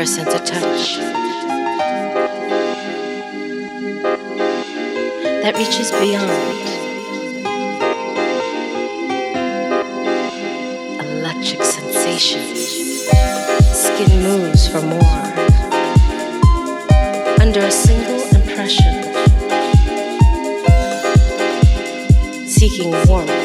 ever since a touch that reaches beyond. Electric sensation. Skin moves for more. Under a single impression. Seeking warmth.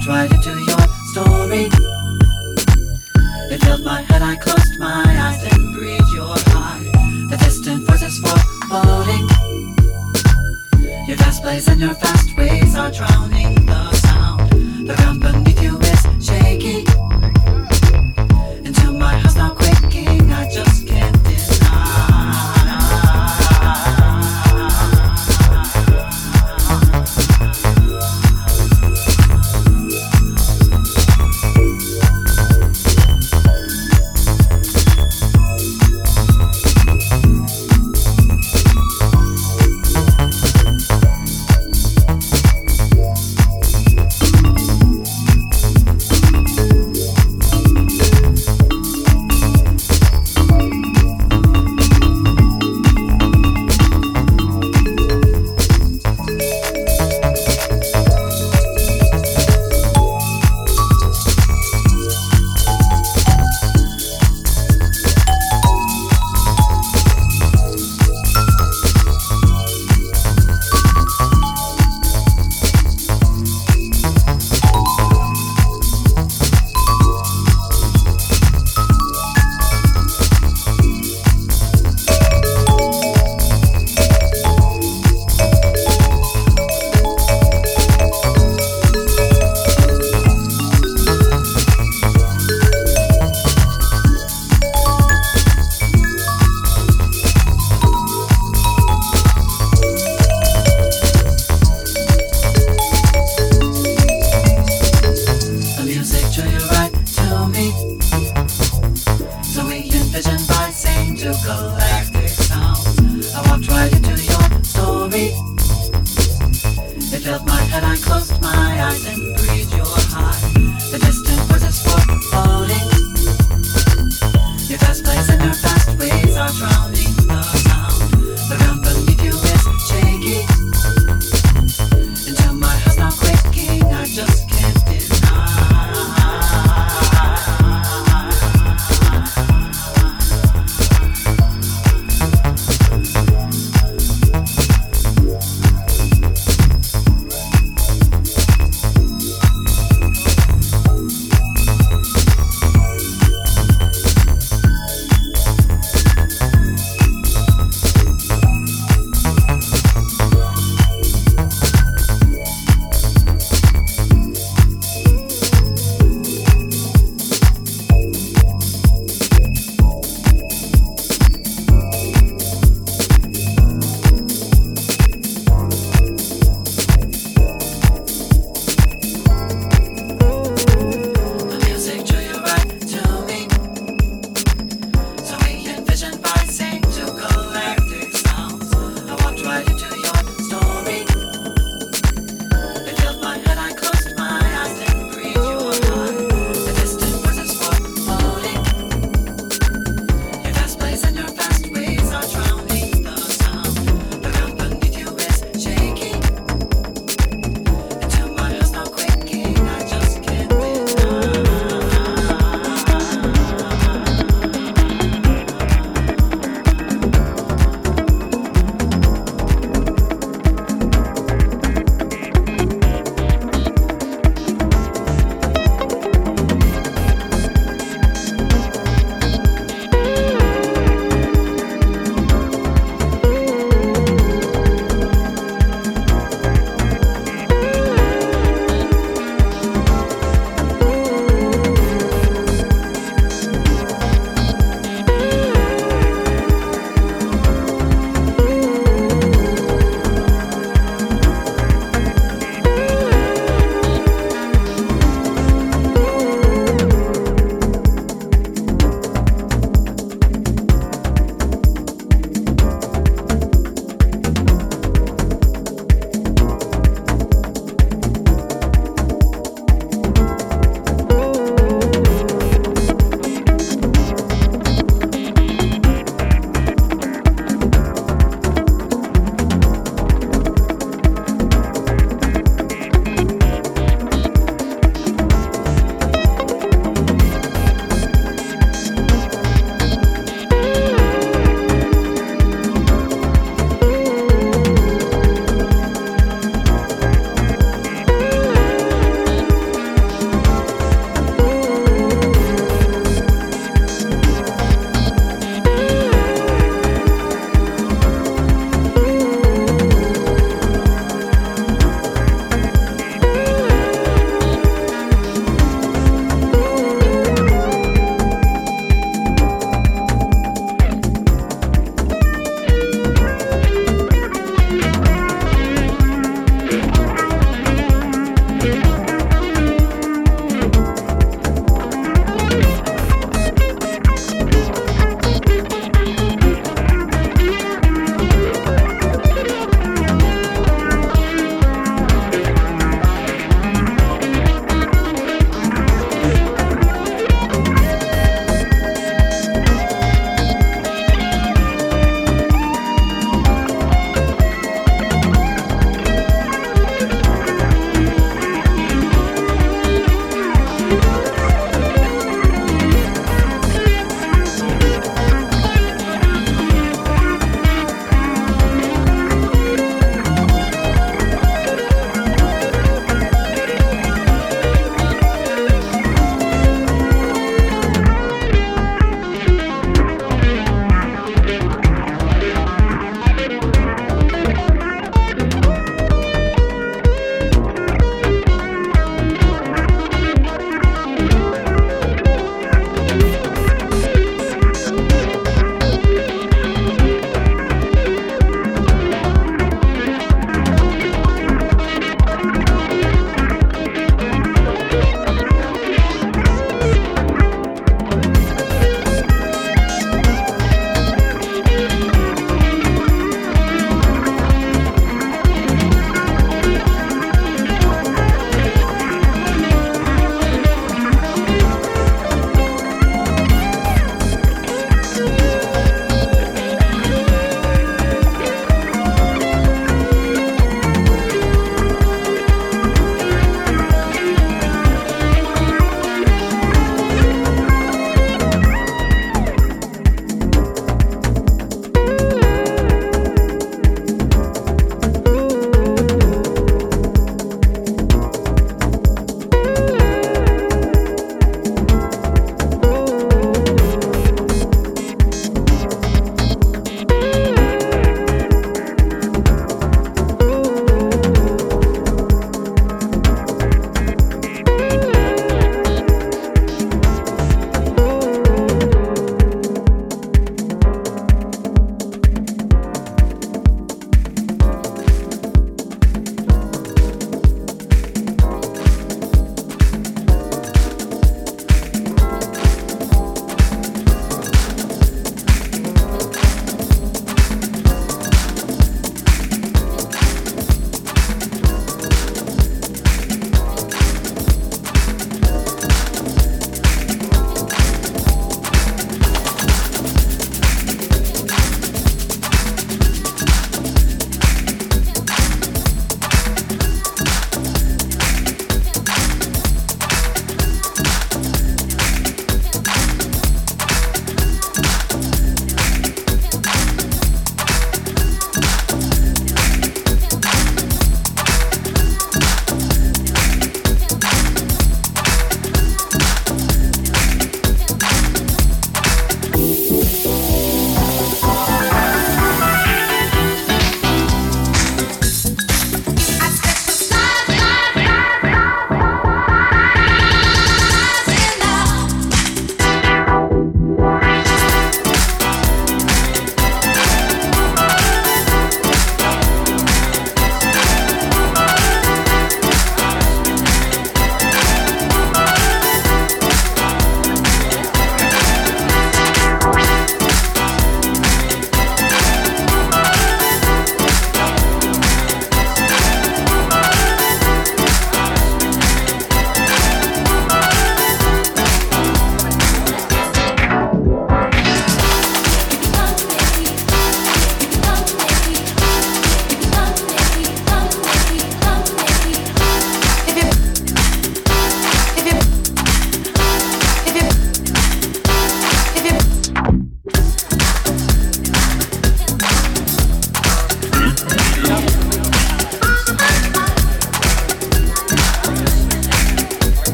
dropped right into your story. It tells my head, I close.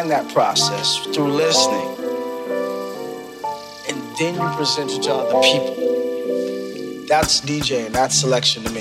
find that process through listening. And then you present it to other people. That's DJing, that's selection to me.